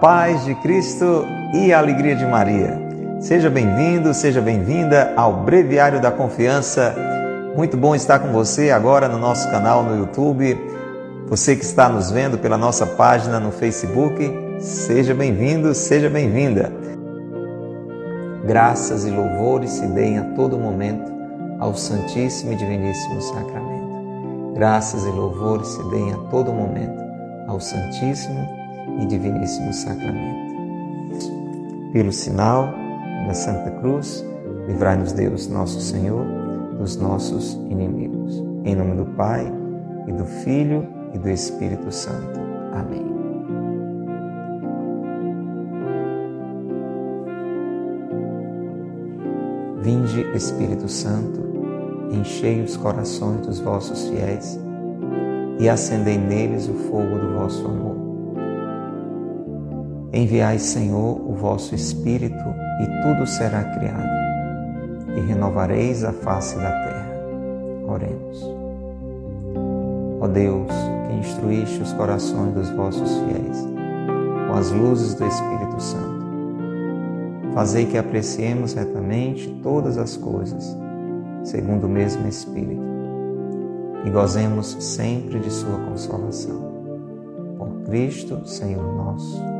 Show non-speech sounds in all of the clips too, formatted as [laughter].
paz de Cristo e a alegria de Maria. Seja bem-vindo, seja bem-vinda ao Breviário da Confiança. Muito bom estar com você agora no nosso canal no YouTube. Você que está nos vendo pela nossa página no Facebook, seja bem-vindo, seja bem-vinda. Graças e louvores se deem a todo momento ao Santíssimo e Diviníssimo Sacramento. Graças e louvores se deem a todo momento ao Santíssimo e Diviníssimo Sacramento. Pelo sinal da Santa Cruz, livrai-nos Deus, nosso Senhor, dos nossos inimigos. Em nome do Pai, e do Filho, e do Espírito Santo. Amém. Vinde, Espírito Santo, enchei os corações dos vossos fiéis e acendei neles o fogo do vosso amor. Enviai, Senhor, o vosso Espírito, e tudo será criado, e renovareis a face da terra. Oremos. Ó Deus, que instruíste os corações dos vossos fiéis com as luzes do Espírito Santo, fazei que apreciemos retamente todas as coisas, segundo o mesmo Espírito, e gozemos sempre de Sua consolação. Por Cristo, Senhor nosso.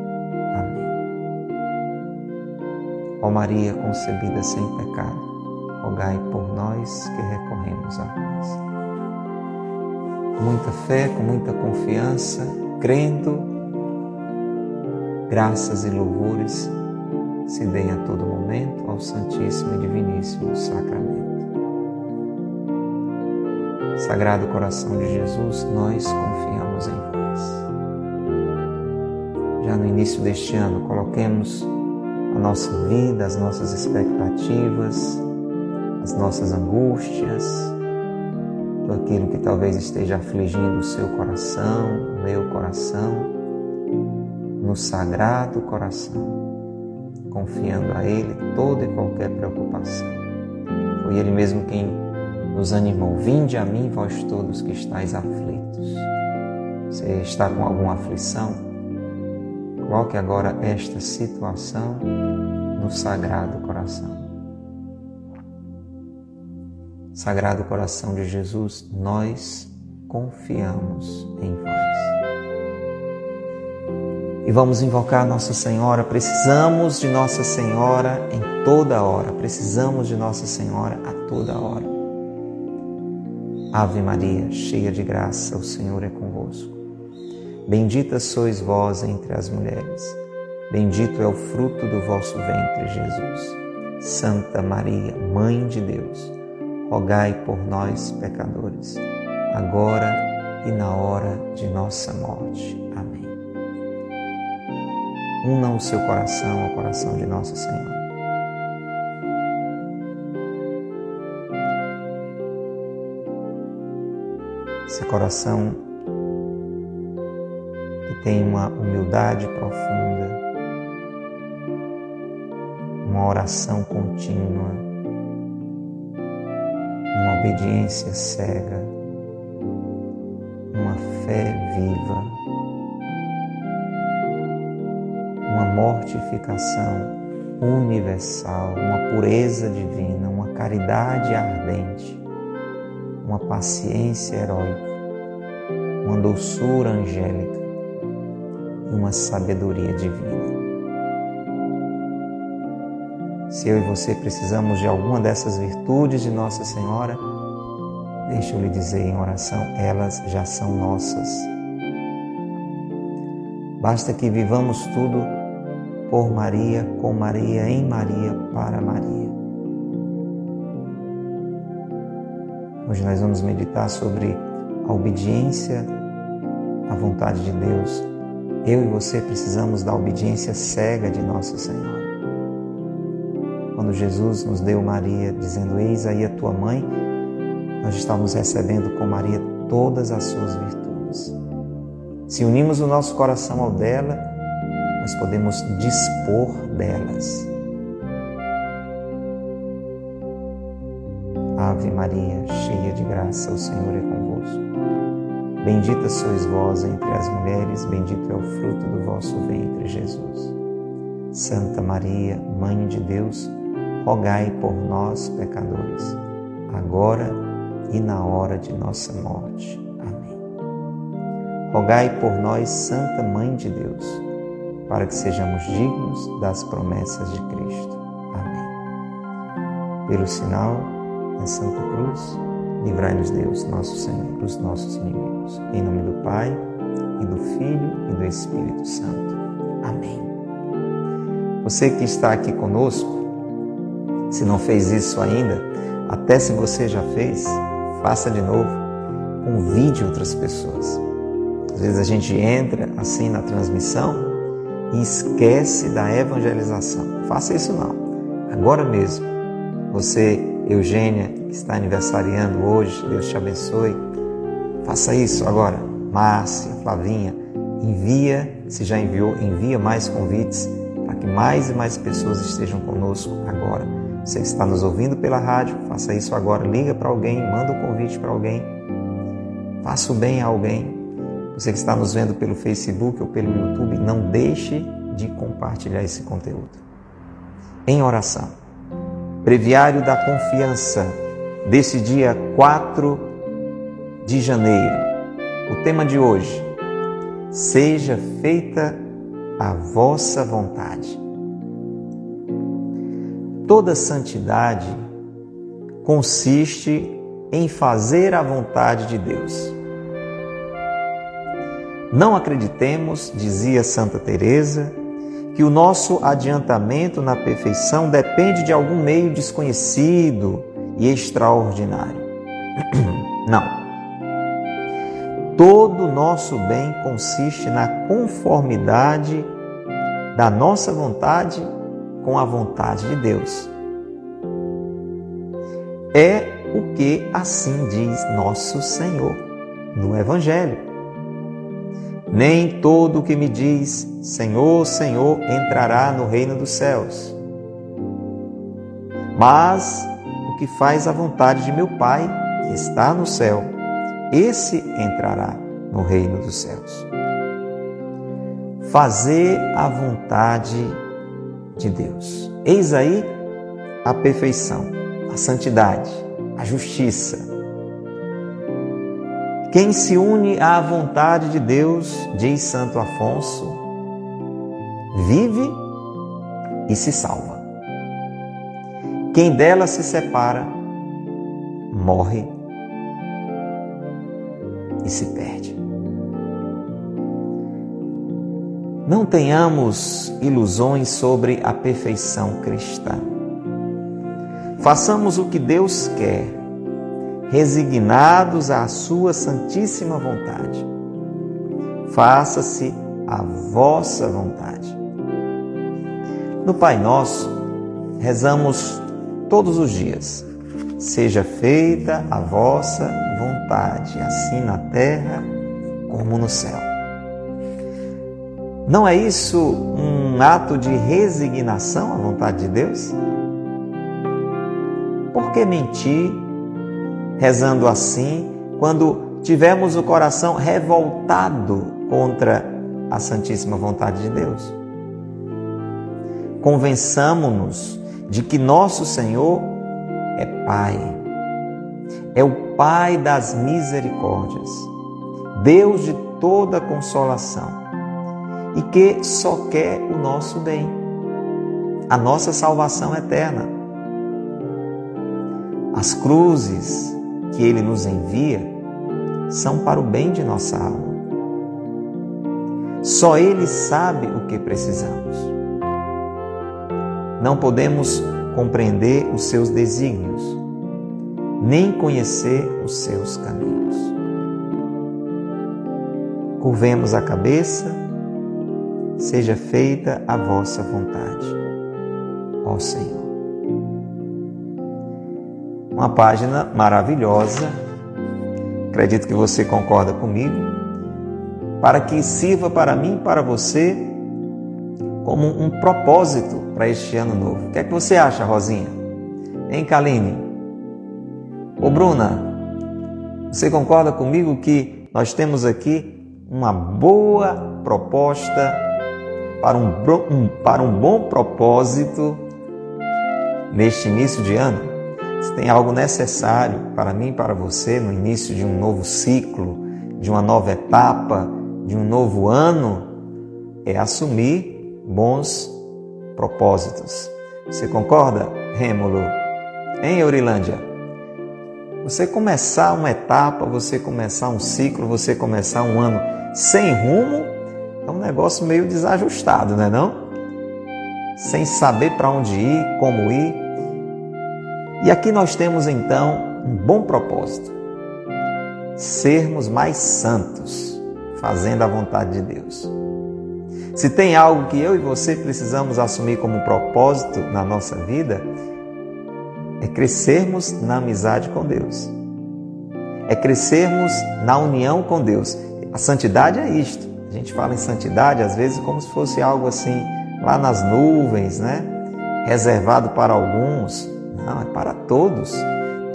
Ó Maria concebida sem pecado, rogai por nós que recorremos a vós. Com muita fé, com muita confiança, crendo, graças e louvores se deem a todo momento ao Santíssimo e Diviníssimo Sacramento. Sagrado coração de Jesus, nós confiamos em vós. Já no início deste ano, coloquemos nossa vida, as nossas expectativas, as nossas angústias, tudo aquilo que talvez esteja afligindo o seu coração, o meu coração, no sagrado coração, confiando a Ele toda e qualquer preocupação. Foi Ele mesmo quem nos animou. Vinde a mim, vós todos que estáis aflitos. Você está com alguma aflição? Coloque agora esta situação no Sagrado Coração. Sagrado Coração de Jesus, nós confiamos em vós. E vamos invocar Nossa Senhora, precisamos de Nossa Senhora em toda hora, precisamos de Nossa Senhora a toda hora. Ave Maria, cheia de graça, o Senhor é convosco. Bendita sois vós entre as mulheres, bendito é o fruto do vosso ventre, Jesus. Santa Maria, Mãe de Deus, rogai por nós, pecadores, agora e na hora de nossa morte. Amém. Una o seu coração ao coração de Nossa Senhora. Esse coração tem uma humildade profunda, uma oração contínua, uma obediência cega, uma fé viva, uma mortificação universal, uma pureza divina, uma caridade ardente, uma paciência heróica, uma doçura angélica e uma sabedoria divina. Se eu e você precisamos de alguma dessas virtudes de Nossa Senhora, deixa eu lhe dizer em oração, elas já são nossas. Basta que vivamos tudo por Maria, com Maria, em Maria, para Maria. Hoje nós vamos meditar sobre a obediência à vontade de Deus eu e você precisamos da obediência cega de Nossa Senhora. Quando Jesus nos deu Maria, dizendo: Eis aí a tua mãe, nós estamos recebendo com Maria todas as suas virtudes. Se unimos o nosso coração ao dela, nós podemos dispor delas. Ave Maria, cheia de graça, o Senhor é convosco. Bendita sois vós entre as mulheres, bendito é o fruto do vosso ventre, Jesus. Santa Maria, Mãe de Deus, rogai por nós, pecadores, agora e na hora de nossa morte. Amém. Rogai por nós, Santa Mãe de Deus, para que sejamos dignos das promessas de Cristo. Amém. Pelo sinal da Santa Cruz, livrai-nos Deus, nosso Senhor, dos nossos inimigos. Em nome do Pai, e do Filho e do Espírito Santo. Amém. Você que está aqui conosco, se não fez isso ainda, até se você já fez, faça de novo. Convide outras pessoas. Às vezes a gente entra assim na transmissão e esquece da evangelização. Faça isso não. Agora mesmo. Você, Eugênia, que está aniversariando hoje, Deus te abençoe. Faça isso agora. Márcia, Flavinha, envia, se já enviou, envia mais convites para que mais e mais pessoas estejam conosco agora. Você que está nos ouvindo pela rádio, faça isso agora. Liga para alguém, manda um convite para alguém. Faça o bem a alguém. Você que está nos vendo pelo Facebook ou pelo YouTube, não deixe de compartilhar esse conteúdo. Em oração. Breviário da Confiança, desse dia 4 de janeiro. O tema de hoje: Seja feita a vossa vontade. Toda santidade consiste em fazer a vontade de Deus. Não acreditemos, dizia Santa Teresa, que o nosso adiantamento na perfeição depende de algum meio desconhecido e extraordinário. [clears throat] Não. Todo o nosso bem consiste na conformidade da nossa vontade com a vontade de Deus. É o que assim diz nosso Senhor no Evangelho. Nem todo o que me diz Senhor, Senhor entrará no reino dos céus, mas o que faz a vontade de meu Pai que está no céu esse entrará no reino dos céus. Fazer a vontade de Deus. Eis aí a perfeição, a santidade, a justiça. Quem se une à vontade de Deus, diz Santo Afonso, vive e se salva. Quem dela se separa, morre e se perde. Não tenhamos ilusões sobre a perfeição cristã. Façamos o que Deus quer, resignados à Sua Santíssima vontade. Faça-se a vossa vontade. No Pai Nosso, rezamos todos os dias. Seja feita a vossa vontade, assim na terra como no céu. Não é isso um ato de resignação à vontade de Deus? Por que mentir rezando assim quando tivemos o coração revoltado contra a Santíssima vontade de Deus? Convençamo-nos de que nosso Senhor é Pai. É o Pai das misericórdias, Deus de toda consolação e que só quer o nosso bem, a nossa salvação eterna. As cruzes que Ele nos envia são para o bem de nossa alma. Só Ele sabe o que precisamos. Não podemos compreender os seus desígnios, nem conhecer os seus caminhos. Curvemos a cabeça, seja feita a vossa vontade, ó Senhor. Uma página maravilhosa, acredito que você concorda comigo, para que sirva para mim para você como um propósito para este ano novo. O que é que você acha, Rosinha? Hein, Kaline? Ô, Bruna, você concorda comigo que nós temos aqui uma boa proposta para um, um, para um bom propósito neste início de ano? Se tem algo necessário para mim para você no início de um novo ciclo, de uma nova etapa, de um novo ano, é assumir bons propósitos. Você concorda, Rêmulo? Em Eurilândia? Você começar uma etapa, você começar um ciclo, você começar um ano sem rumo, é um negócio meio desajustado, não é não? Sem saber para onde ir, como ir. E aqui nós temos então um bom propósito: sermos mais santos, fazendo a vontade de Deus. Se tem algo que eu e você precisamos assumir como propósito na nossa vida, é crescermos na amizade com Deus. É crescermos na união com Deus. A santidade é isto. A gente fala em santidade às vezes como se fosse algo assim lá nas nuvens, né? Reservado para alguns. Não, é para todos.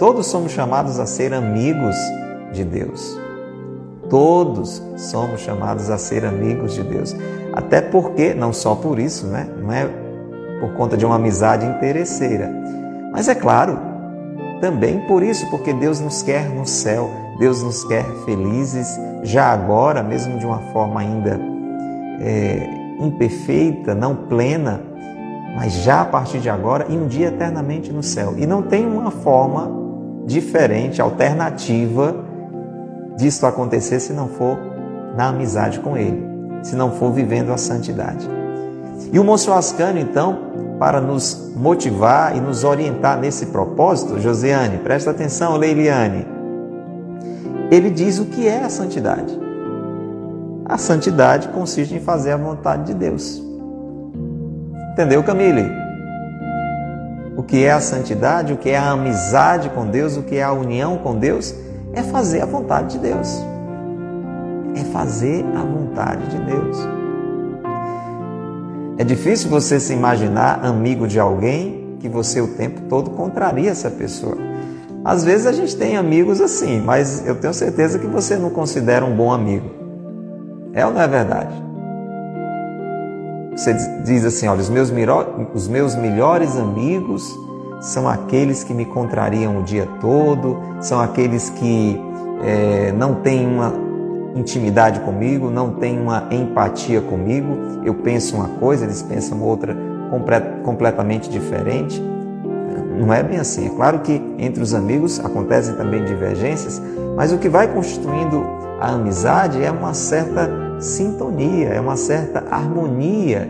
Todos somos chamados a ser amigos de Deus. Todos somos chamados a ser amigos de Deus. Até porque, não só por isso, né? Não é por conta de uma amizade interesseira. Mas é claro, também por isso, porque Deus nos quer no céu, Deus nos quer felizes, já agora, mesmo de uma forma ainda é, imperfeita, não plena, mas já a partir de agora e um dia eternamente no céu. E não tem uma forma diferente, alternativa disto acontecer se não for na amizade com Ele, se não for vivendo a santidade. E o Monsenhor Ascânio, então, para nos motivar e nos orientar nesse propósito, Josiane, presta atenção, Leiliane, ele diz o que é a santidade. A santidade consiste em fazer a vontade de Deus. Entendeu, Camille? O que é a santidade, o que é a amizade com Deus, o que é a união com Deus, é fazer a vontade de Deus. É fazer a vontade de Deus. É difícil você se imaginar amigo de alguém que você o tempo todo contraria essa pessoa. Às vezes a gente tem amigos assim, mas eu tenho certeza que você não considera um bom amigo. É ou não é verdade? Você diz assim: olha, os meus, os meus melhores amigos são aqueles que me contrariam o dia todo, são aqueles que é, não têm uma intimidade comigo, não têm uma empatia comigo. Eu penso uma coisa, eles pensam outra completamente diferente. Não é bem assim. É claro que entre os amigos acontecem também divergências, mas o que vai constituindo a amizade é uma certa sintonia, é uma certa harmonia,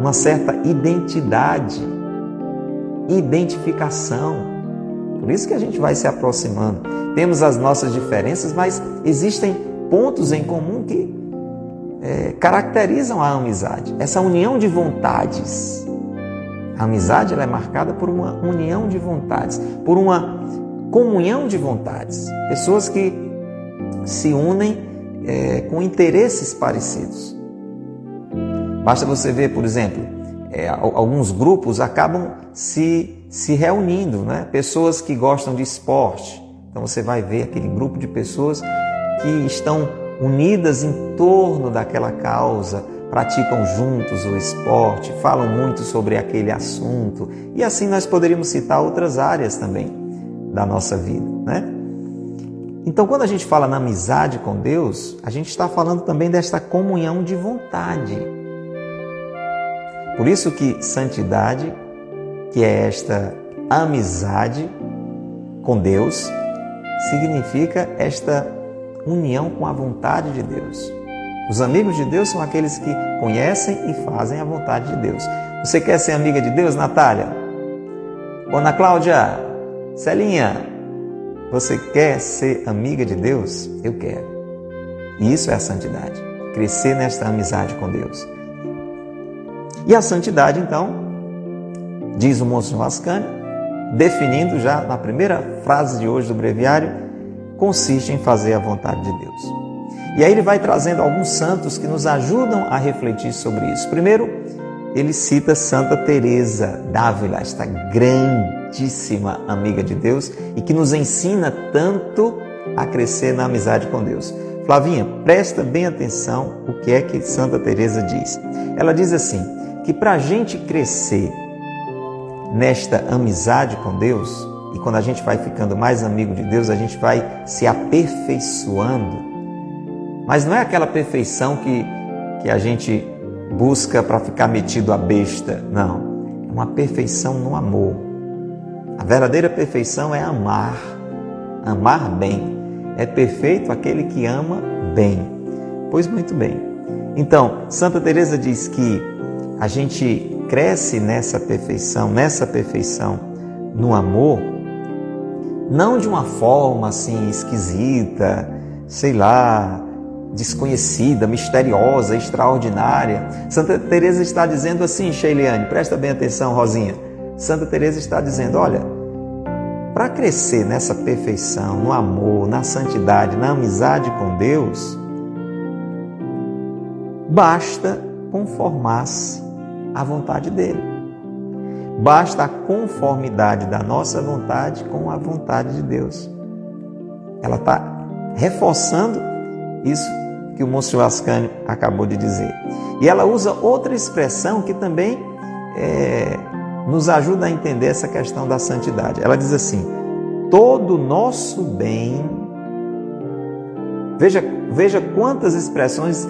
uma certa identidade identificação. Por isso que a gente vai se aproximando. Temos as nossas diferenças, mas existem pontos em comum que é, caracterizam a amizade. Essa união de vontades. A amizade ela é marcada por uma união de vontades, por uma comunhão de vontades. Pessoas que se unem é, com interesses parecidos. Basta você ver, por exemplo, é, alguns grupos acabam se, se reunindo, né? pessoas que gostam de esporte. Então você vai ver aquele grupo de pessoas que estão unidas em torno daquela causa, praticam juntos o esporte, falam muito sobre aquele assunto. E assim nós poderíamos citar outras áreas também da nossa vida, né? Então, quando a gente fala na amizade com Deus, a gente está falando também desta comunhão de vontade. Por isso que santidade, que é esta amizade com Deus, significa esta união com a vontade de Deus. Os amigos de Deus são aqueles que conhecem e fazem a vontade de Deus. Você quer ser amiga de Deus, Natália? Ana Cláudia, Celinha, você quer ser amiga de Deus? Eu quero. E isso é a santidade. Crescer nesta amizade com Deus. E a santidade, então, diz o Monsenhor Ascani, definindo já na primeira frase de hoje do breviário, consiste em fazer a vontade de Deus. E aí ele vai trazendo alguns santos que nos ajudam a refletir sobre isso. Primeiro, ele cita Santa Teresa d'Ávila, esta grandíssima amiga de Deus e que nos ensina tanto a crescer na amizade com Deus. Flavinha, presta bem atenção o que é que Santa Teresa diz. Ela diz assim, que para a gente crescer nesta amizade com Deus, e quando a gente vai ficando mais amigo de Deus, a gente vai se aperfeiçoando. Mas não é aquela perfeição que, que a gente busca para ficar metido a besta, não. É uma perfeição no amor. A verdadeira perfeição é amar, amar bem. É perfeito aquele que ama bem. Pois muito bem. Então, Santa Teresa diz que a gente cresce nessa perfeição, nessa perfeição no amor, não de uma forma assim esquisita, sei lá, desconhecida, misteriosa, extraordinária. Santa Teresa está dizendo assim, Sheiliane, presta bem atenção, Rosinha. Santa Teresa está dizendo, olha, para crescer nessa perfeição, no amor, na santidade, na amizade com Deus, basta conformar-se à vontade dele. Basta a conformidade da nossa vontade com a vontade de Deus. Ela está reforçando isso que o Monsenhor Ascânio acabou de dizer. E ela usa outra expressão que também é, nos ajuda a entender essa questão da santidade. Ela diz assim: todo nosso bem. Veja, veja quantas expressões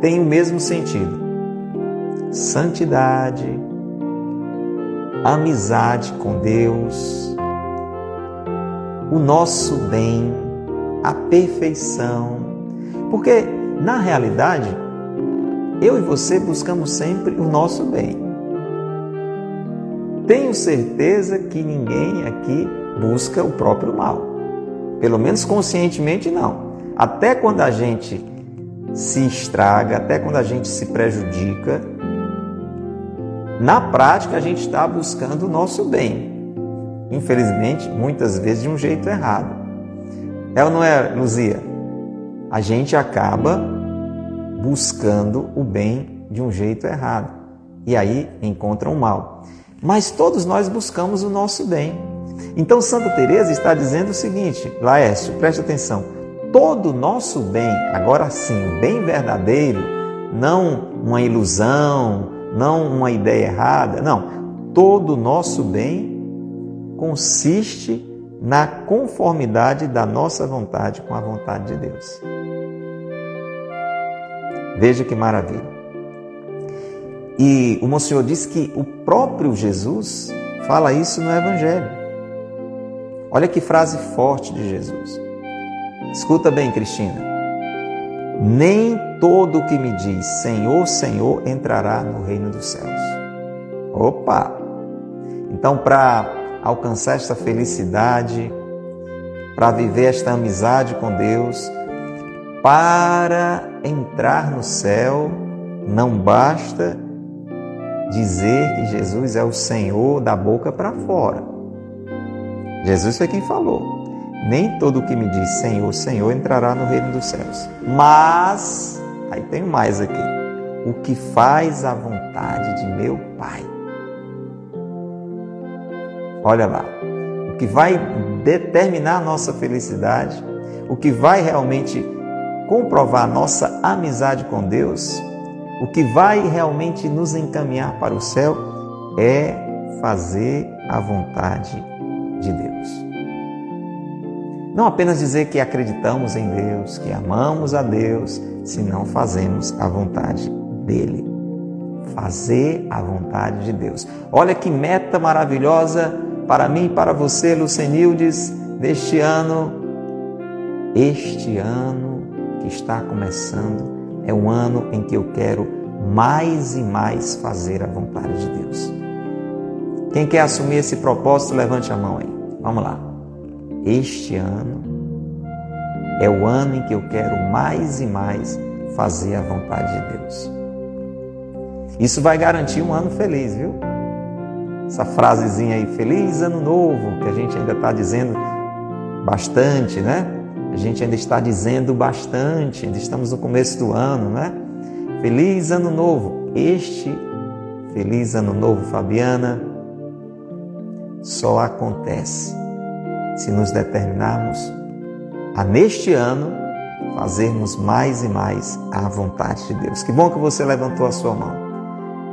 têm o mesmo sentido santidade, amizade com Deus, o nosso bem, a perfeição. Porque, na realidade, eu e você buscamos sempre o nosso bem. Tenho certeza que ninguém aqui busca o próprio mal. Pelo menos conscientemente, não. Até quando a gente se estraga, até quando a gente se prejudica, na prática, a gente está buscando o nosso bem. Infelizmente, muitas vezes de um jeito errado. É ou não é, Luzia? A gente acaba buscando o bem de um jeito errado. E aí encontra o mal. Mas todos nós buscamos o nosso bem. Então Santa Teresa está dizendo o seguinte, Laércio, preste atenção. Todo o nosso bem, agora sim, o bem verdadeiro, não uma ilusão, não uma ideia errada, não. Todo o nosso bem consiste na conformidade da nossa vontade com a vontade de Deus. Veja que maravilha. E o Monsenhor diz que o próprio Jesus fala isso no Evangelho. Olha que frase forte de Jesus. Escuta bem, Cristina. Nem todo o que me diz Senhor, Senhor entrará no reino dos céus. Opa! Então, para alcançar esta felicidade, para viver esta amizade com Deus, para entrar no céu, não basta dizer que Jesus é o Senhor da boca para fora. Jesus foi quem falou. Nem todo o que me diz Senhor, Senhor entrará no reino dos céus. Mas, aí tem mais aqui, o que faz a vontade de meu Pai. Olha lá, o que vai determinar a nossa felicidade, o que vai realmente comprovar nossa amizade com Deus, o que vai realmente nos encaminhar para o céu é fazer a vontade de Deus. Não apenas dizer que acreditamos em Deus, que amamos a Deus, se não fazemos a vontade dele. Fazer a vontade de Deus. Olha que meta maravilhosa para mim e para você, Lucenildes, deste ano. Este ano que está começando é um ano em que eu quero mais e mais fazer a vontade de Deus. Quem quer assumir esse propósito, levante a mão aí. Vamos lá. Este ano é o ano em que eu quero mais e mais fazer a vontade de Deus. Isso vai garantir um ano feliz, viu? Essa frasezinha aí, feliz ano novo, que a gente ainda está dizendo bastante, né? A gente ainda está dizendo bastante, ainda estamos no começo do ano, né? Feliz ano novo. Este feliz ano novo, Fabiana, só acontece se nos determinarmos a neste ano fazermos mais e mais a vontade de Deus. Que bom que você levantou a sua mão.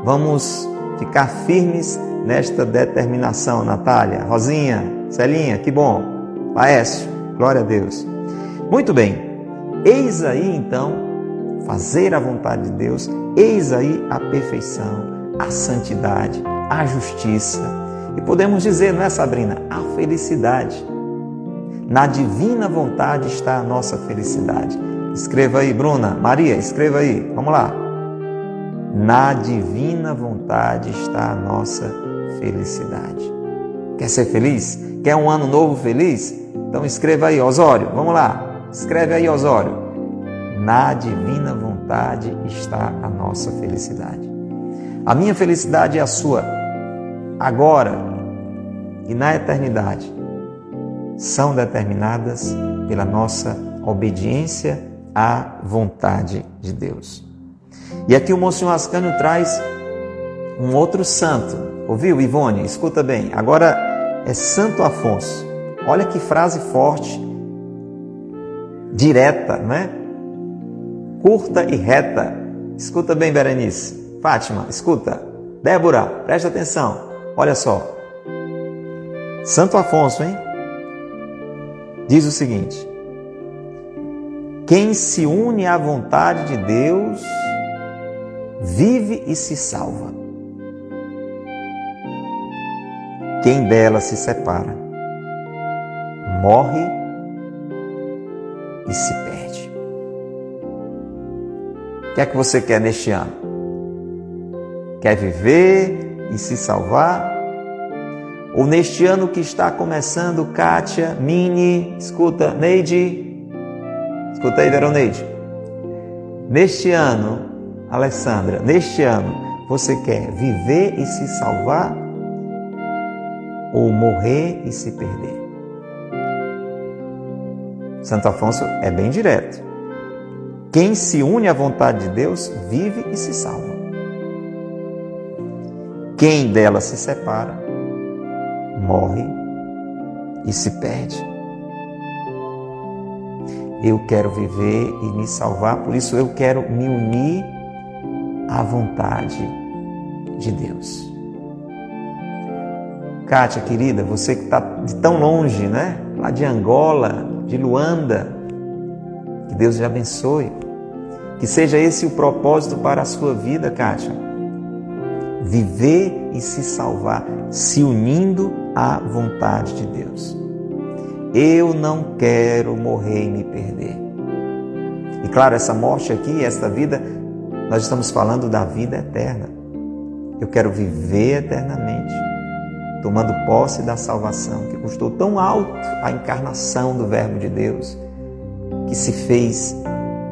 Vamos ficar firmes nesta determinação, Natália, Rosinha, Celinha, que bom. Laércio, glória a Deus. Muito bem, eis aí então fazer a vontade de Deus, eis aí a perfeição, a santidade, a justiça. E podemos dizer, não é, Sabrina? A felicidade. Na divina vontade está a nossa felicidade. Escreva aí, Bruna. Maria, escreva aí. Vamos lá. Na divina vontade está a nossa felicidade. Quer ser feliz? Quer um ano novo feliz? Então escreva aí, Osório. Vamos lá. Escreve aí, Osório. Na divina vontade está a nossa felicidade. A minha felicidade é a sua, agora e na eternidade são determinadas pela nossa obediência à vontade de Deus. E aqui o Monsenhor Ascânio traz um outro santo. Ouviu, Ivone? Escuta bem. Agora é Santo Afonso. Olha que frase forte, direta, né? Curta e reta. Escuta bem, Berenice. Fátima, escuta. Débora, presta atenção. Olha só. Santo Afonso, hein? Diz o seguinte: Quem se une à vontade de Deus vive e se salva. Quem dela se separa morre e se perde. O que é que você quer neste ano? Quer viver e se salvar? Ou neste ano que está começando, Kátia, Mini, escuta, Neide, escuta aí, Veroneide. Neste ano, Alessandra, neste ano, você quer viver e se salvar ou morrer e se perder? Santo Afonso é bem direto. Quem se une à vontade de Deus vive e se salva. Quem dela se separa morre e se perde. Eu quero viver e me salvar, por isso eu quero me unir à vontade de Deus. Kátia, querida, você que está de tão longe, né? Lá de Angola, de Luanda, que Deus te abençoe. Que seja esse o propósito para a sua vida, Kátia. Viver e se salvar, se unindo à vontade de Deus. Eu não quero morrer e me perder. E claro, essa morte aqui, esta vida, nós estamos falando da vida eterna. Eu quero viver eternamente, tomando posse da salvação que custou tão alto a encarnação do Verbo de Deus, que se fez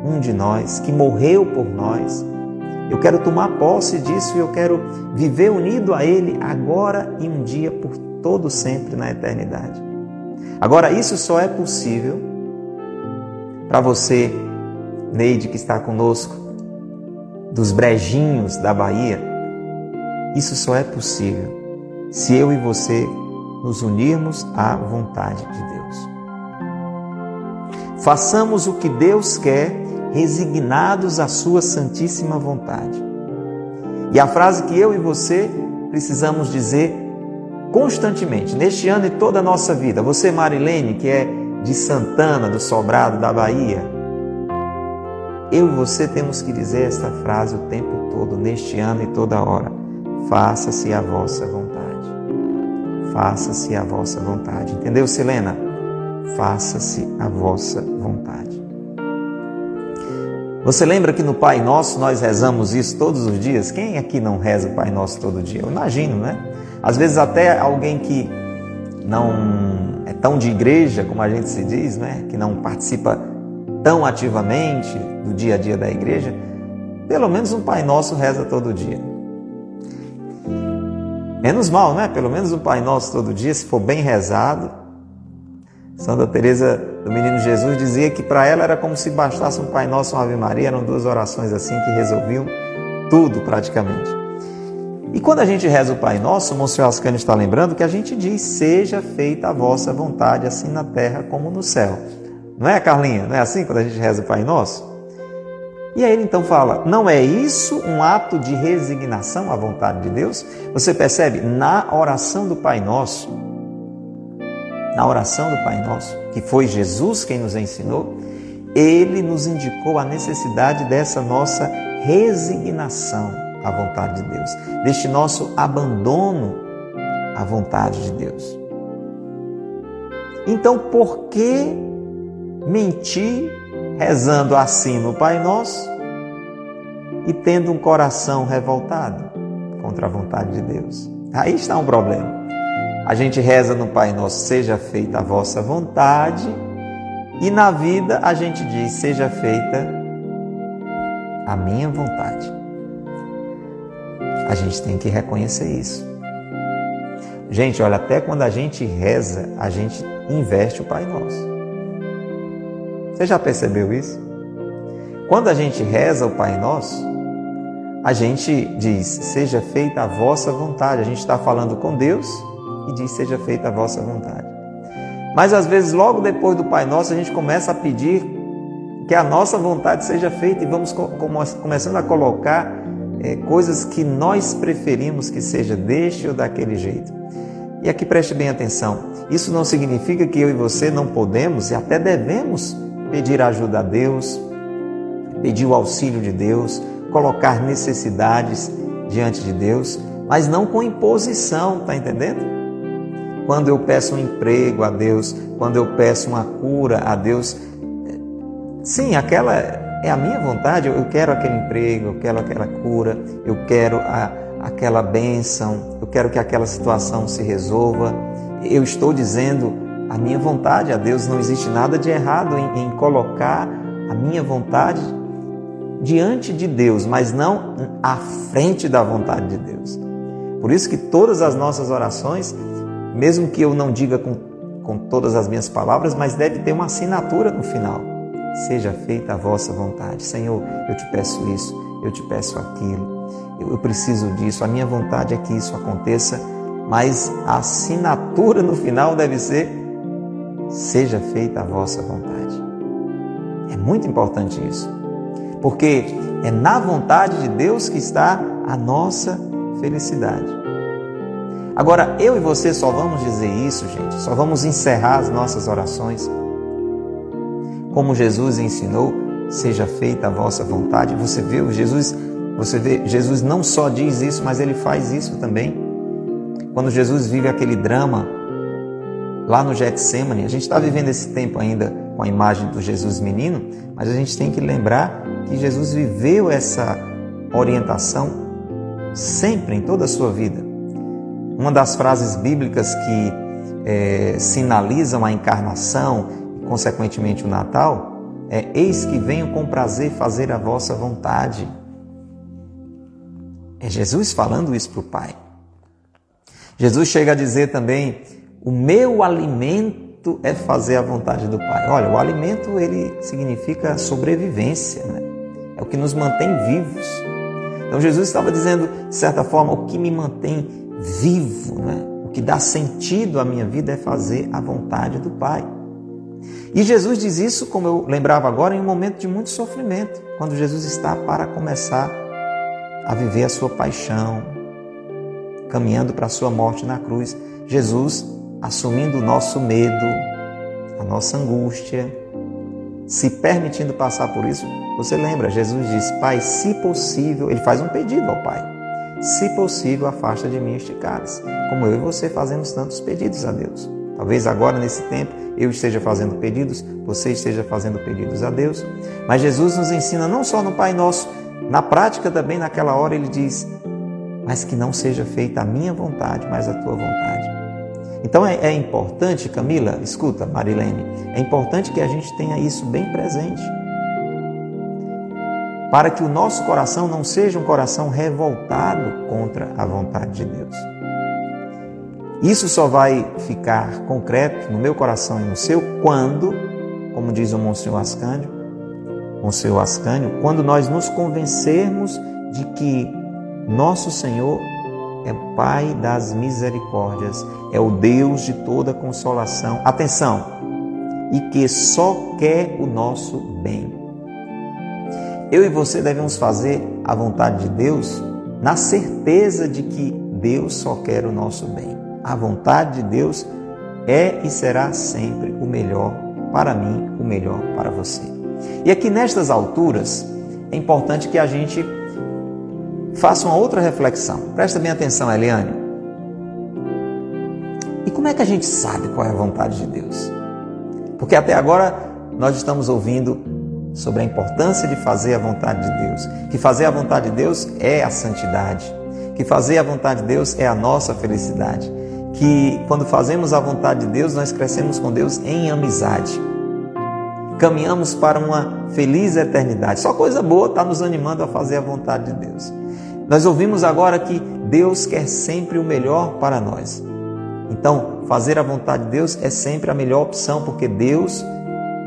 um de nós, que morreu por nós. Eu quero tomar posse disso e eu quero viver unido a Ele agora e um dia por todo sempre na eternidade. Agora, isso só é possível para você, Neide, que está conosco, dos brejinhos da Bahia. Isso só é possível se eu e você nos unirmos à vontade de Deus. Façamos o que Deus quer, resignados à Sua santíssima vontade. E a frase que eu e você precisamos dizer constantemente, neste ano e toda a nossa vida. Você, Marilene, que é de Santana, do Sobrado, da Bahia, eu e você temos que dizer esta frase o tempo todo, neste ano e toda hora. Faça-se a vossa vontade. Faça-se a vossa vontade. Entendeu, Selena? Faça-se a vossa vontade. Você lembra que no Pai Nosso nós rezamos isso todos os dias? Quem aqui não reza o Pai Nosso todo dia? Eu imagino, né? Às vezes até alguém que não é tão de igreja, como a gente se diz, né? que não participa tão ativamente do dia a dia da igreja, pelo menos um Pai Nosso reza todo dia. Menos mal, né? Pelo menos um Pai Nosso todo dia, se for bem rezado. Santa Teresa do Menino Jesus dizia que para ela era como se bastasse um Pai Nosso uma Ave Maria, eram duas orações assim que resolviam tudo praticamente. E quando a gente reza o Pai Nosso, o Monsenhor Ascani está lembrando que a gente diz: Seja feita a vossa vontade, assim na terra como no céu. Não é, Carlinha? Não é assim quando a gente reza o Pai Nosso? E aí ele então fala: não é isso um ato de resignação à vontade de Deus? Você percebe? Na oração do Pai Nosso, na oração do Pai Nosso, que foi Jesus quem nos ensinou, ele nos indicou a necessidade dessa nossa resignação à vontade de Deus, deste nosso abandono à vontade de Deus. Então, por que mentir rezando assim no Pai Nosso e tendo um coração revoltado contra a vontade de Deus. Aí está um problema. A gente reza no Pai Nosso, seja feita a vossa vontade, e na vida a gente diz, seja feita a minha vontade. A gente tem que reconhecer isso. Gente, olha, até quando a gente reza, a gente investe o Pai Nosso. Você já percebeu isso? Quando a gente reza o Pai Nosso, a gente diz: Seja feita a vossa vontade. A gente está falando com Deus e diz: Seja feita a vossa vontade. Mas às vezes, logo depois do Pai Nosso, a gente começa a pedir que a nossa vontade seja feita e vamos começando a colocar é, coisas que nós preferimos que seja deste ou daquele jeito. E aqui preste bem atenção: isso não significa que eu e você não podemos e até devemos pedir ajuda a Deus, pedir o auxílio de Deus, colocar necessidades diante de Deus, mas não com imposição, tá entendendo? Quando eu peço um emprego a Deus, quando eu peço uma cura a Deus, sim, aquela é a minha vontade, eu quero aquele emprego, eu quero aquela cura, eu quero a, aquela bênção, eu quero que aquela situação se resolva. Eu estou dizendo a minha vontade a Deus. Não existe nada de errado em, em colocar a minha vontade diante de Deus, mas não à frente da vontade de Deus. Por isso que todas as nossas orações, mesmo que eu não diga com, com todas as minhas palavras, mas deve ter uma assinatura no final. Seja feita a vossa vontade. Senhor, eu te peço isso, eu te peço aquilo, eu, eu preciso disso, a minha vontade é que isso aconteça, mas a assinatura no final deve ser seja feita a vossa vontade. É muito importante isso, porque é na vontade de Deus que está a nossa felicidade. Agora, eu e você só vamos dizer isso, gente, só vamos encerrar as nossas orações. Como Jesus ensinou, seja feita a vossa vontade. Você vê, Jesus, você vê, Jesus não só diz isso, mas ele faz isso também. Quando Jesus vive aquele drama lá no Getsemane. A gente está vivendo esse tempo ainda com a imagem do Jesus menino, mas a gente tem que lembrar que Jesus viveu essa orientação sempre, em toda a sua vida. Uma das frases bíblicas que é, sinalizam a encarnação e, consequentemente, o Natal é: Eis que venho com prazer fazer a vossa vontade. É Jesus falando isso para o Pai. Jesus chega a dizer também o meu alimento é fazer a vontade do Pai. Olha, o alimento ele significa sobrevivência, né? é o que nos mantém vivos. Então Jesus estava dizendo, de certa forma, o que me mantém vivo, né? o que dá sentido à minha vida é fazer a vontade do Pai. E Jesus diz isso, como eu lembrava agora, em um momento de muito sofrimento, quando Jesus está para começar a viver a sua paixão, caminhando para a sua morte na cruz. Jesus assumindo o nosso medo, a nossa angústia, se permitindo passar por isso. Você lembra, Jesus diz: Pai, se possível, ele faz um pedido ao Pai. Se possível, afasta de mim este cálice. Como eu e você fazemos tantos pedidos a Deus. Talvez agora, nesse tempo, eu esteja fazendo pedidos, você esteja fazendo pedidos a Deus. Mas Jesus nos ensina não só no Pai Nosso, na prática também, naquela hora, ele diz: Mas que não seja feita a minha vontade, mas a tua vontade. Então é, é importante, Camila, escuta, Marilene, é importante que a gente tenha isso bem presente. Para que o nosso coração não seja um coração revoltado contra a vontade de Deus. Isso só vai ficar concreto no meu coração e no seu quando, como diz o Monsenhor Ascânio, Monsenhor Ascânio, quando nós nos convencermos de que nosso Senhor é Pai das misericórdias, é o Deus de toda consolação. Atenção! e que só quer o nosso bem. Eu e você devemos fazer a vontade de Deus na certeza de que Deus só quer o nosso bem. A vontade de Deus é e será sempre o melhor para mim, o melhor para você. E aqui nestas alturas, é importante que a gente faça uma outra reflexão. Presta bem atenção, Eliane. E como é que a gente sabe qual é a vontade de Deus? Porque até agora nós estamos ouvindo sobre a importância de fazer a vontade de Deus. Que fazer a vontade de Deus é a santidade. Que fazer a vontade de Deus é a nossa felicidade. Que quando fazemos a vontade de Deus, nós crescemos com Deus em amizade. Caminhamos para uma feliz eternidade. Só coisa boa está nos animando a fazer a vontade de Deus. Nós ouvimos agora que Deus quer sempre o melhor para nós. Então, fazer a vontade de Deus é sempre a melhor opção, porque Deus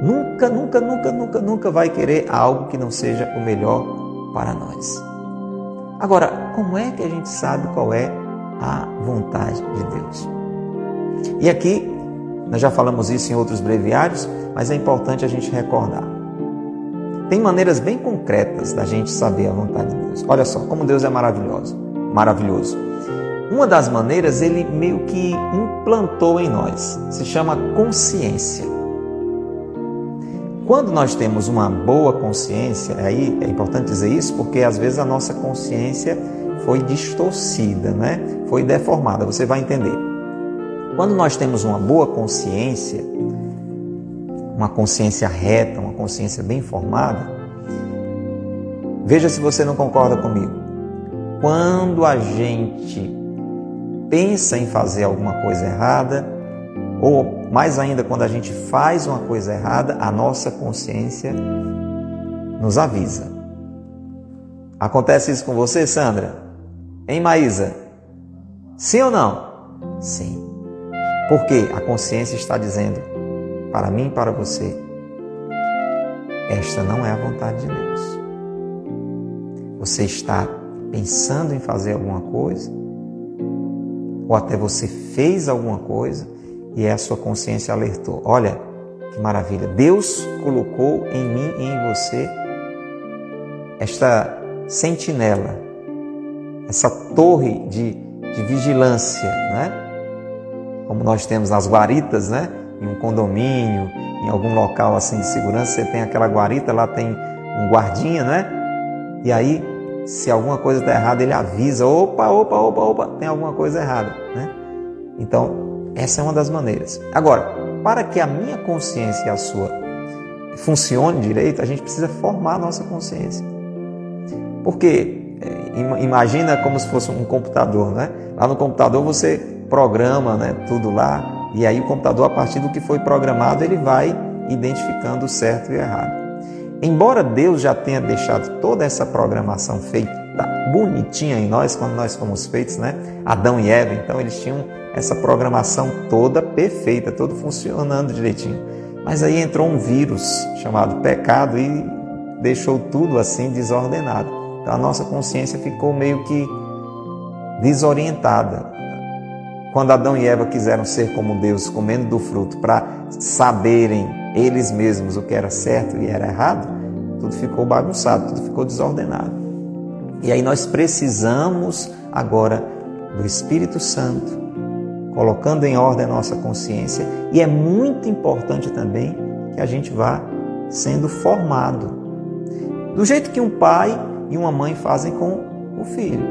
nunca, nunca, nunca, nunca, nunca vai querer algo que não seja o melhor para nós. Agora, como é que a gente sabe qual é a vontade de Deus? E aqui, nós já falamos isso em outros breviários, mas é importante a gente recordar. Tem maneiras bem concretas da gente saber a vontade de Deus. Olha só, como Deus é maravilhoso. Maravilhoso. Uma das maneiras ele meio que implantou em nós, se chama consciência. Quando nós temos uma boa consciência, aí é importante dizer isso porque às vezes a nossa consciência foi distorcida, né? Foi deformada, você vai entender. Quando nós temos uma boa consciência, uma consciência reta, uma consciência bem formada, veja se você não concorda comigo. Quando a gente pensa em fazer alguma coisa errada, ou mais ainda, quando a gente faz uma coisa errada, a nossa consciência nos avisa. Acontece isso com você, Sandra? Hein, Maísa? Sim ou não? Sim. Porque a consciência está dizendo para mim e para você: esta não é a vontade de Deus. Você está pensando em fazer alguma coisa ou até você fez alguma coisa e a sua consciência alertou. Olha que maravilha! Deus colocou em mim e em você esta sentinela, essa torre de, de vigilância, né? Como nós temos nas guaritas, né? Em um condomínio, em algum local assim de segurança, você tem aquela guarita, lá tem um guardinha, né? E aí se alguma coisa está errada, ele avisa: opa, opa, opa, opa, tem alguma coisa errada. Né? Então, essa é uma das maneiras. Agora, para que a minha consciência e a sua funcione direito, a gente precisa formar a nossa consciência. Porque é, imagina como se fosse um computador, né? Lá no computador você programa né, tudo lá, e aí o computador, a partir do que foi programado, ele vai identificando o certo e o errado. Embora Deus já tenha deixado toda essa programação feita bonitinha em nós quando nós fomos feitos, né? Adão e Eva, então eles tinham essa programação toda perfeita, todo funcionando direitinho. Mas aí entrou um vírus chamado pecado e deixou tudo assim desordenado. Então a nossa consciência ficou meio que desorientada. Quando Adão e Eva quiseram ser como Deus, comendo do fruto para saberem eles mesmos o que era certo e era errado, tudo ficou bagunçado, tudo ficou desordenado. E aí nós precisamos agora do Espírito Santo, colocando em ordem a nossa consciência, e é muito importante também que a gente vá sendo formado. Do jeito que um pai e uma mãe fazem com o filho.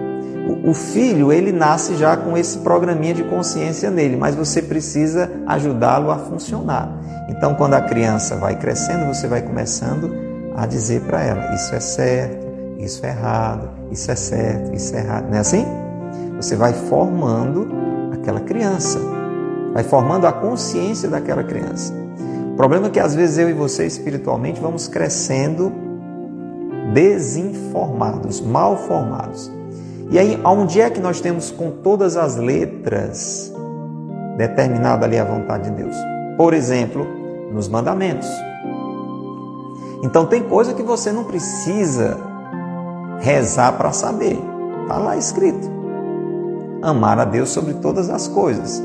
O, filho, ele nasce já com esse programinha de consciência nele, mas você precisa ajudá-lo a funcionar. Então, quando a criança vai crescendo, você vai começando a dizer para ela: isso é certo, isso é errado, isso é certo, isso é errado. Não é assim? Você vai formando aquela criança, vai formando a consciência daquela criança. O problema é que às vezes eu e você espiritualmente vamos crescendo desinformados, mal formados. E aí, onde é que nós temos com todas as letras determinada ali a vontade de Deus? Por exemplo, nos mandamentos. Então tem coisa que você não precisa rezar para saber. Está lá escrito. Amar a Deus sobre todas as coisas.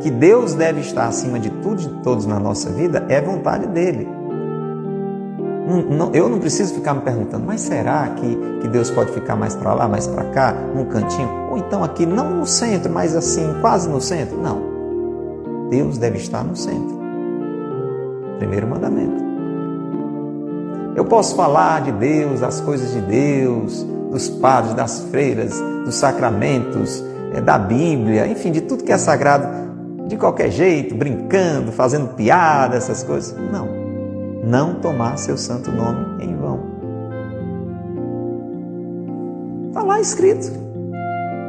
que Deus deve estar acima de tudo e de todos na nossa vida é vontade dele. eu não preciso ficar me perguntando, mas será que, que Deus pode ficar mais para lá, mais para cá, num cantinho? Ou então aqui, não no centro, mas assim, quase no centro? Não. Deus deve estar no centro. Primeiro mandamento. Eu posso falar de Deus, das coisas de Deus, dos padres, das freiras, dos sacramentos, da Bíblia, enfim, de tudo que é sagrado, de qualquer jeito, brincando, fazendo piada, essas coisas. Não. Não tomar seu santo nome em vão. Está lá escrito.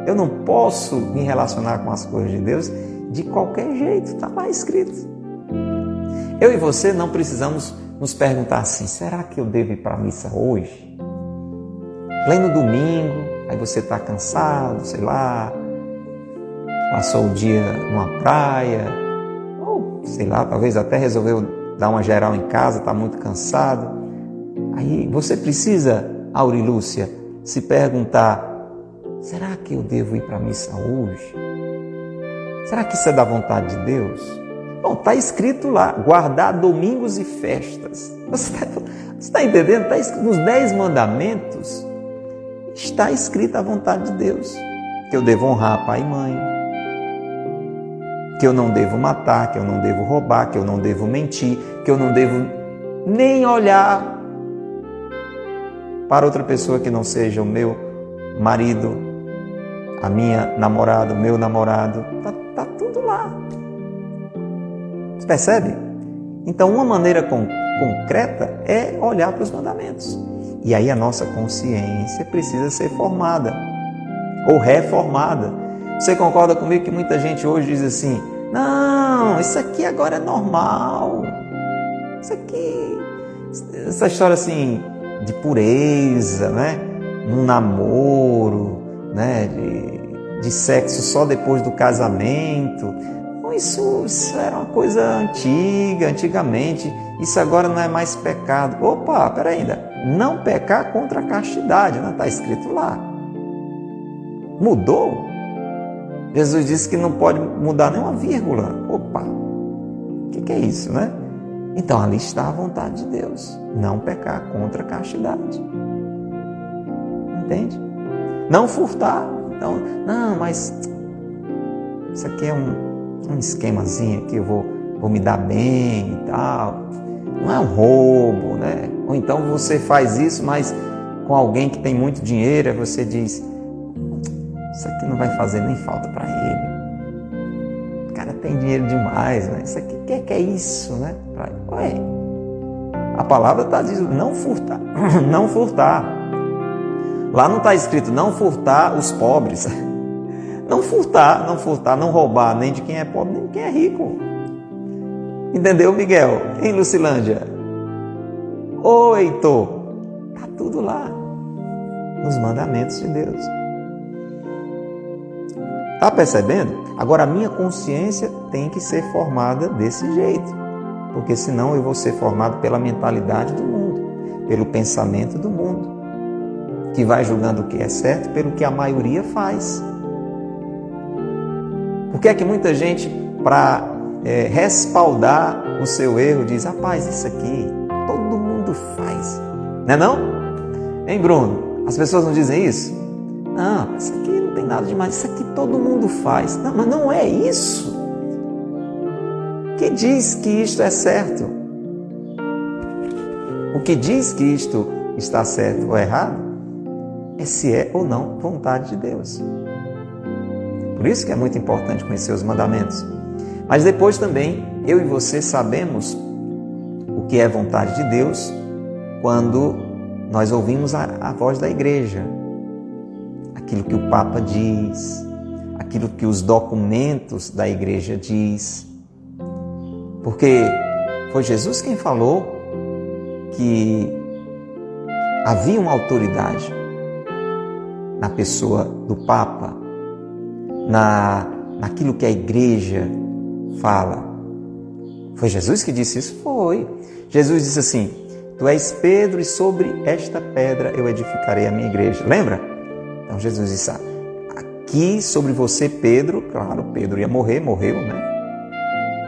Eu não posso me relacionar com as coisas de Deus de qualquer jeito, está lá escrito. Eu e você não precisamos nos perguntar assim: será que eu devo ir para a missa hoje? Pleno domingo, aí você está cansado, sei lá, passou o dia numa praia, ou sei lá, talvez até resolveu dar uma geral em casa, está muito cansado. Aí você precisa, Aurilúcia, se perguntar: será que eu devo ir para a missa hoje? Será que isso é da vontade de Deus? Bom, está escrito lá, guardar domingos e festas. [laughs] Você está tá entendendo? Está escrito nos Dez Mandamentos, está escrita a vontade de Deus. Que eu devo honrar pai e mãe, que eu não devo matar, que eu não devo roubar, que eu não devo mentir, que eu não devo nem olhar para outra pessoa que não seja o meu marido, a minha namorada, o meu namorado. Está tá tudo lá. Você percebe? Então, uma maneira com, concreta é olhar para os mandamentos. E aí a nossa consciência precisa ser formada ou reformada. Você concorda comigo que muita gente hoje diz assim: não, isso aqui agora é normal. Isso aqui, essa história assim de pureza, né? Num namoro, né? De, de sexo só depois do casamento. Isso, isso era uma coisa antiga, antigamente. Isso agora não é mais pecado. Opa, peraí ainda. Não pecar contra a castidade, não está escrito lá. Mudou? Jesus disse que não pode mudar nenhuma vírgula. Opa, o que, que, é isso, né? Então ali está a vontade de Deus. Não pecar contra a castidade. Entende? Não furtar. Então, não, mas isso aqui é um, um esquemazinho que eu vou, vou me dar bem e tal. Não é um roubo, né? Ou então você faz isso, mas com alguém que tem muito dinheiro, você diz: Isso aqui não vai fazer nem falta para ele. O cara tem dinheiro demais, né? Isso aqui, o que, que é isso, né? Ué, a palavra está dizendo: não furtar. [coughs] não furtar. Lá não está escrito não furtar os pobres. [laughs] Não furtar, não furtar, não roubar nem de quem é pobre, nem de quem é rico. Entendeu, Miguel? Em Lucilândia. Ô Heitor, tá tudo lá nos mandamentos de Deus. Tá percebendo? Agora a minha consciência tem que ser formada desse jeito, porque senão eu vou ser formado pela mentalidade do mundo, pelo pensamento do mundo, que vai julgando o que é certo pelo que a maioria faz. Por que é que muita gente, para é, respaldar o seu erro, diz: rapaz, isso aqui todo mundo faz. Não é não? Hein, Bruno? As pessoas não dizem isso? Não, isso aqui tem nada demais, isso aqui todo mundo faz. Não, mas não é isso. Que diz que isto é certo? O que diz que isto está certo ou errado é se é ou não vontade de Deus. Por isso que é muito importante conhecer os mandamentos. Mas depois também eu e você sabemos o que é vontade de Deus quando nós ouvimos a, a voz da igreja, aquilo que o Papa diz, aquilo que os documentos da igreja diz. Porque foi Jesus quem falou que havia uma autoridade na pessoa do Papa, na, naquilo que a igreja fala. Foi Jesus que disse isso? Foi. Jesus disse assim: Tu és Pedro, e sobre esta pedra eu edificarei a minha igreja. Lembra? Então Jesus disse: Aqui sobre você, Pedro, claro, Pedro ia morrer, morreu, né?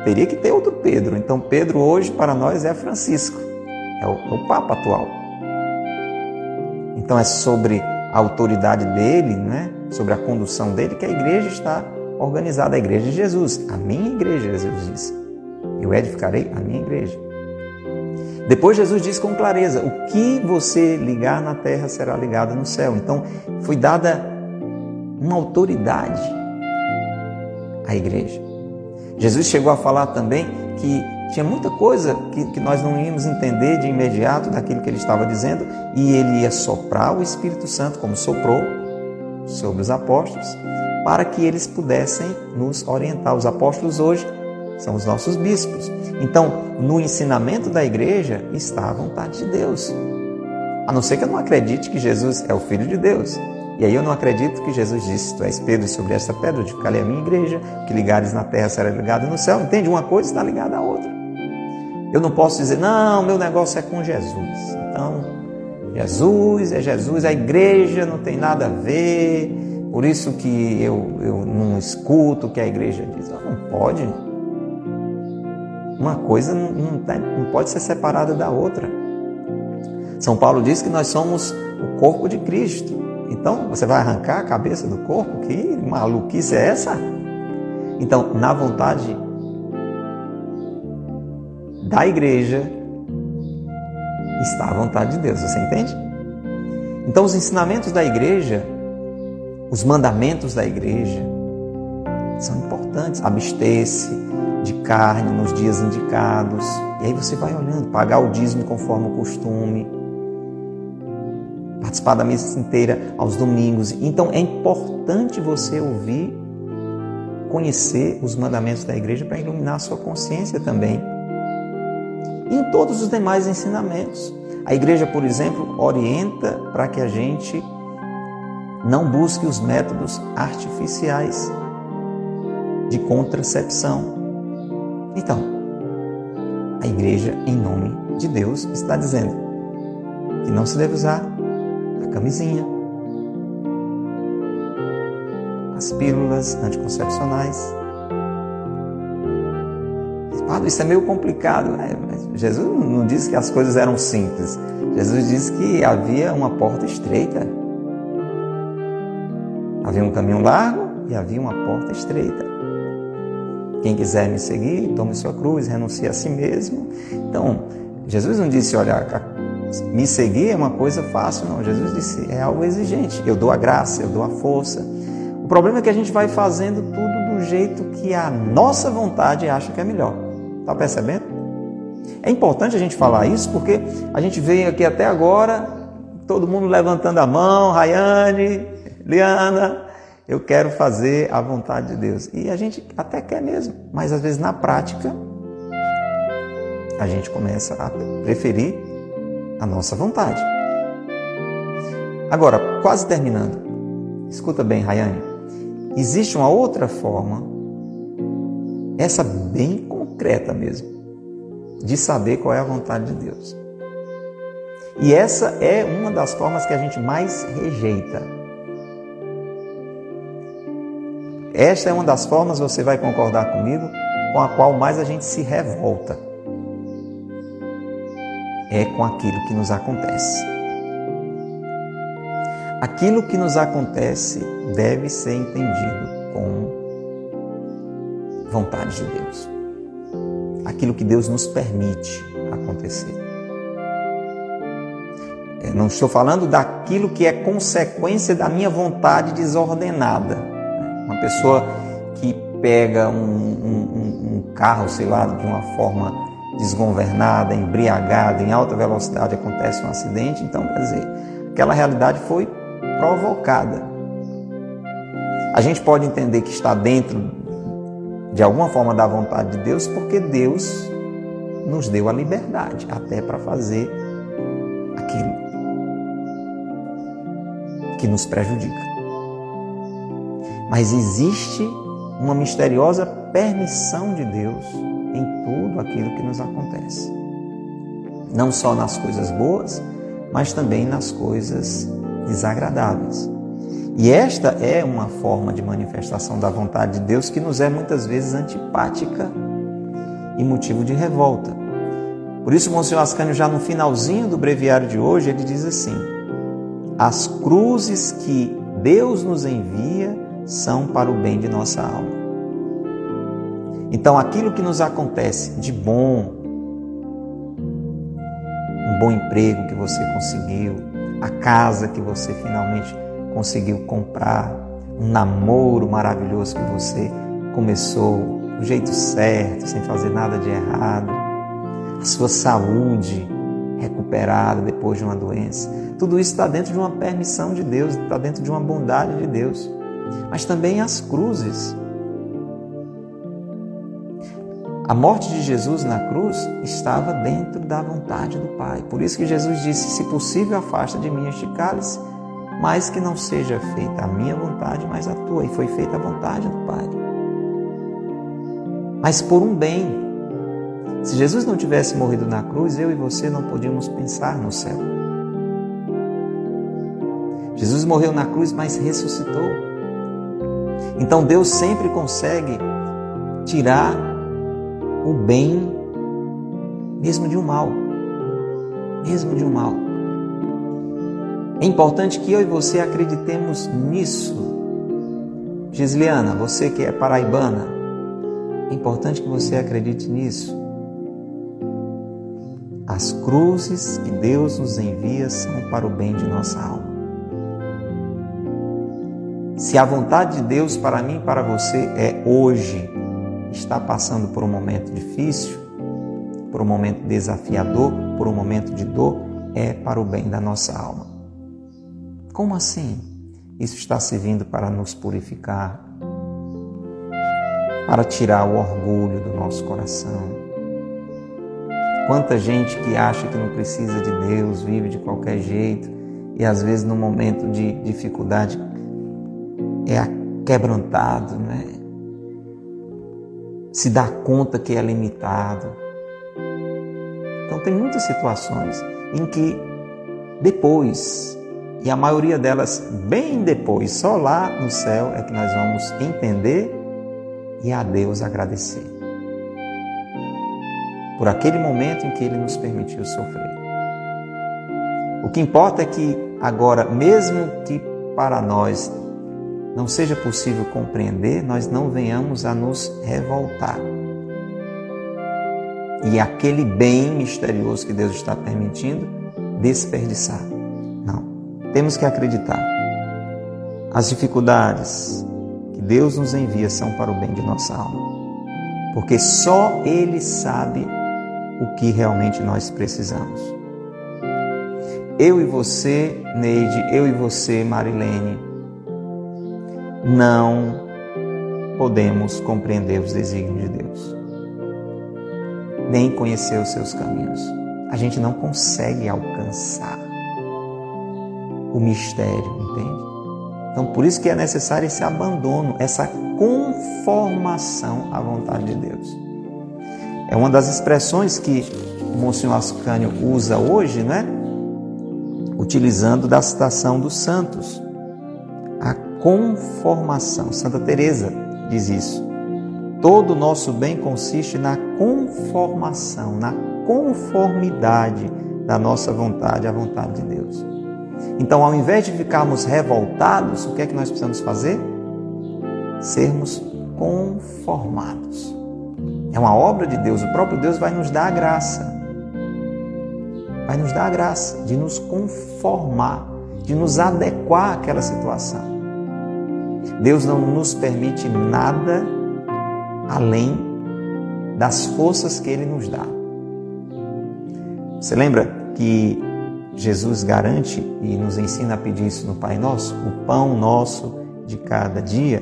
teria que ter outro Pedro. Então, Pedro hoje para nós é Francisco, é o, é o Papa atual. Então, é sobre a autoridade dele, né? sobre a condução dele, que a igreja está organizada, a igreja de Jesus, a minha igreja, Jesus disse. Eu edificarei a minha igreja. Depois Jesus diz com clareza: o que você ligar na terra será ligado no céu. Então, foi dada uma autoridade à igreja. Jesus chegou a falar também que tinha muita coisa que, que nós não íamos entender de imediato daquilo que ele estava dizendo, e ele ia soprar o Espírito Santo, como soprou sobre os apóstolos, para que eles pudessem nos orientar. Os apóstolos hoje são os nossos bispos. Então, no ensinamento da igreja está a vontade de Deus. A não ser que eu não acredite que Jesus é o Filho de Deus. E aí eu não acredito que Jesus disse: Tu és Pedro, sobre esta pedra de a minha igreja, que ligares na terra será ligado no céu. Entende? Uma coisa está ligada à outra. Eu não posso dizer, não, meu negócio é com Jesus. Então, Jesus é Jesus, a igreja não tem nada a ver, por isso que eu, eu não escuto o que a igreja diz. Não pode. Uma coisa não, não, tá, não pode ser separada da outra. São Paulo diz que nós somos o corpo de Cristo. Então, você vai arrancar a cabeça do corpo? Que maluquice é essa? Então, na vontade da igreja está a vontade de Deus, você entende? Então, os ensinamentos da igreja, os mandamentos da igreja, são importantes. Abster-se de carne nos dias indicados. E aí você vai olhando, pagar o dízimo conforme o costume participar da missa inteira aos domingos. Então é importante você ouvir, conhecer os mandamentos da igreja para iluminar a sua consciência também. E em todos os demais ensinamentos. A igreja, por exemplo, orienta para que a gente não busque os métodos artificiais de contracepção. Então, a igreja, em nome de Deus, está dizendo que não se deve usar camisinha, as pílulas anticoncepcionais. Padre, isso é meio complicado. Né? Jesus não disse que as coisas eram simples. Jesus disse que havia uma porta estreita. Havia um caminho largo e havia uma porta estreita. Quem quiser me seguir, tome sua cruz, renuncie a si mesmo. Então, Jesus não disse, olha, me seguir é uma coisa fácil, não. Jesus disse, é algo exigente. Eu dou a graça, eu dou a força. O problema é que a gente vai fazendo tudo do jeito que a nossa vontade acha que é melhor. Está percebendo? É importante a gente falar isso porque a gente veio aqui até agora, todo mundo levantando a mão, Rayane, Liana, eu quero fazer a vontade de Deus. E a gente até quer mesmo, mas às vezes na prática a gente começa a preferir a nossa vontade. Agora, quase terminando, escuta bem, Rayane. Existe uma outra forma, essa bem concreta mesmo, de saber qual é a vontade de Deus. E essa é uma das formas que a gente mais rejeita. Esta é uma das formas, você vai concordar comigo, com a qual mais a gente se revolta é com aquilo que nos acontece. Aquilo que nos acontece deve ser entendido com vontade de Deus. Aquilo que Deus nos permite acontecer. Eu não estou falando daquilo que é consequência da minha vontade desordenada. Pessoa que pega um, um, um carro, sei lá, de uma forma desgovernada, embriagada, em alta velocidade acontece um acidente, então quer dizer, aquela realidade foi provocada. A gente pode entender que está dentro de alguma forma da vontade de Deus, porque Deus nos deu a liberdade até para fazer aquilo que nos prejudica. Mas existe uma misteriosa permissão de Deus em tudo aquilo que nos acontece. Não só nas coisas boas, mas também nas coisas desagradáveis. E esta é uma forma de manifestação da vontade de Deus que nos é muitas vezes antipática e motivo de revolta. Por isso, Monsenhor Ascânio, já no finalzinho do breviário de hoje, ele diz assim: As cruzes que Deus nos envia são para o bem de nossa alma. Então, aquilo que nos acontece de bom, um bom emprego que você conseguiu, a casa que você finalmente conseguiu comprar, um namoro maravilhoso que você começou do jeito certo, sem fazer nada de errado, a sua saúde recuperada depois de uma doença. Tudo isso está dentro de uma permissão de Deus, está dentro de uma bondade de Deus. Mas também as cruzes. A morte de Jesus na cruz estava dentro da vontade do Pai. Por isso que Jesus disse: Se possível, afasta de mim este cálice, mas que não seja feita a minha vontade, mas a tua. E foi feita a vontade do Pai. Mas por um bem, se Jesus não tivesse morrido na cruz, eu e você não podíamos pensar no céu. Jesus morreu na cruz, mas ressuscitou. Então Deus sempre consegue tirar o bem, mesmo de um mal. Mesmo de um mal. É importante que eu e você acreditemos nisso. Gisliana, você que é paraibana, é importante que você acredite nisso. As cruzes que Deus nos envia são para o bem de nossa alma. Se a vontade de Deus para mim e para você é hoje, está passando por um momento difícil, por um momento desafiador, por um momento de dor, é para o bem da nossa alma. Como assim? Isso está servindo para nos purificar, para tirar o orgulho do nosso coração, Quanta gente que acha que não precisa de Deus, vive de qualquer jeito e às vezes no momento de dificuldade é quebrantado, né? se dá conta que é limitado. Então tem muitas situações em que depois, e a maioria delas bem depois, só lá no céu é que nós vamos entender e a Deus agradecer por aquele momento em que Ele nos permitiu sofrer. O que importa é que agora, mesmo que para nós não seja possível compreender, nós não venhamos a nos revoltar. E aquele bem misterioso que Deus está permitindo, desperdiçar. Não. Temos que acreditar. As dificuldades que Deus nos envia são para o bem de nossa alma. Porque só Ele sabe o que realmente nós precisamos. Eu e você, Neide, eu e você, Marilene, não podemos compreender os desígnios de Deus, nem conhecer os seus caminhos. A gente não consegue alcançar o mistério, entende? Então, por isso que é necessário esse abandono, essa conformação à vontade de Deus. É uma das expressões que Monsenhor Ascânio usa hoje, né? Utilizando da citação dos santos. Conformação. Santa Teresa diz isso. Todo o nosso bem consiste na conformação, na conformidade da nossa vontade à vontade de Deus. Então, ao invés de ficarmos revoltados, o que é que nós precisamos fazer? Sermos conformados. É uma obra de Deus. O próprio Deus vai nos dar a graça. Vai nos dar a graça de nos conformar, de nos adequar àquela situação. Deus não nos permite nada além das forças que Ele nos dá. Você lembra que Jesus garante e nos ensina a pedir isso no Pai Nosso? O pão nosso de cada dia.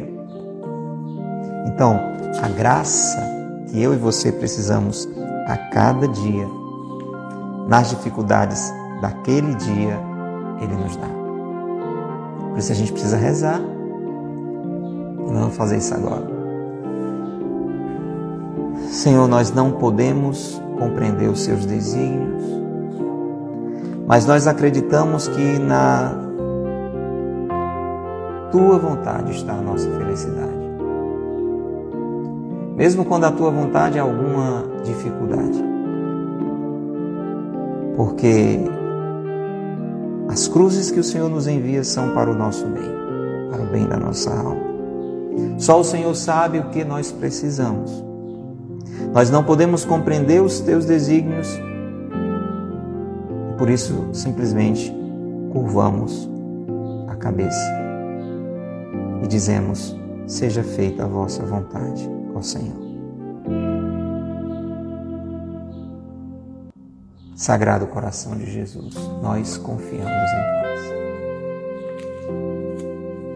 Então, a graça que eu e você precisamos a cada dia, nas dificuldades daquele dia, Ele nos dá. Por isso a gente precisa rezar. E não fazer isso agora. Senhor, nós não podemos compreender os seus desígnios, mas nós acreditamos que na tua vontade está a nossa felicidade. mesmo quando a tua vontade é alguma dificuldade. Porque as cruzes que o Senhor nos envia são para o nosso bem, para o bem da nossa alma. Só o Senhor sabe o que nós precisamos. Nós não podemos compreender os teus desígnios por isso simplesmente curvamos a cabeça e dizemos: Seja feita a vossa vontade, ó Senhor. Sagrado coração de Jesus, nós confiamos em vós.